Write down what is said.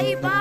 bye bye.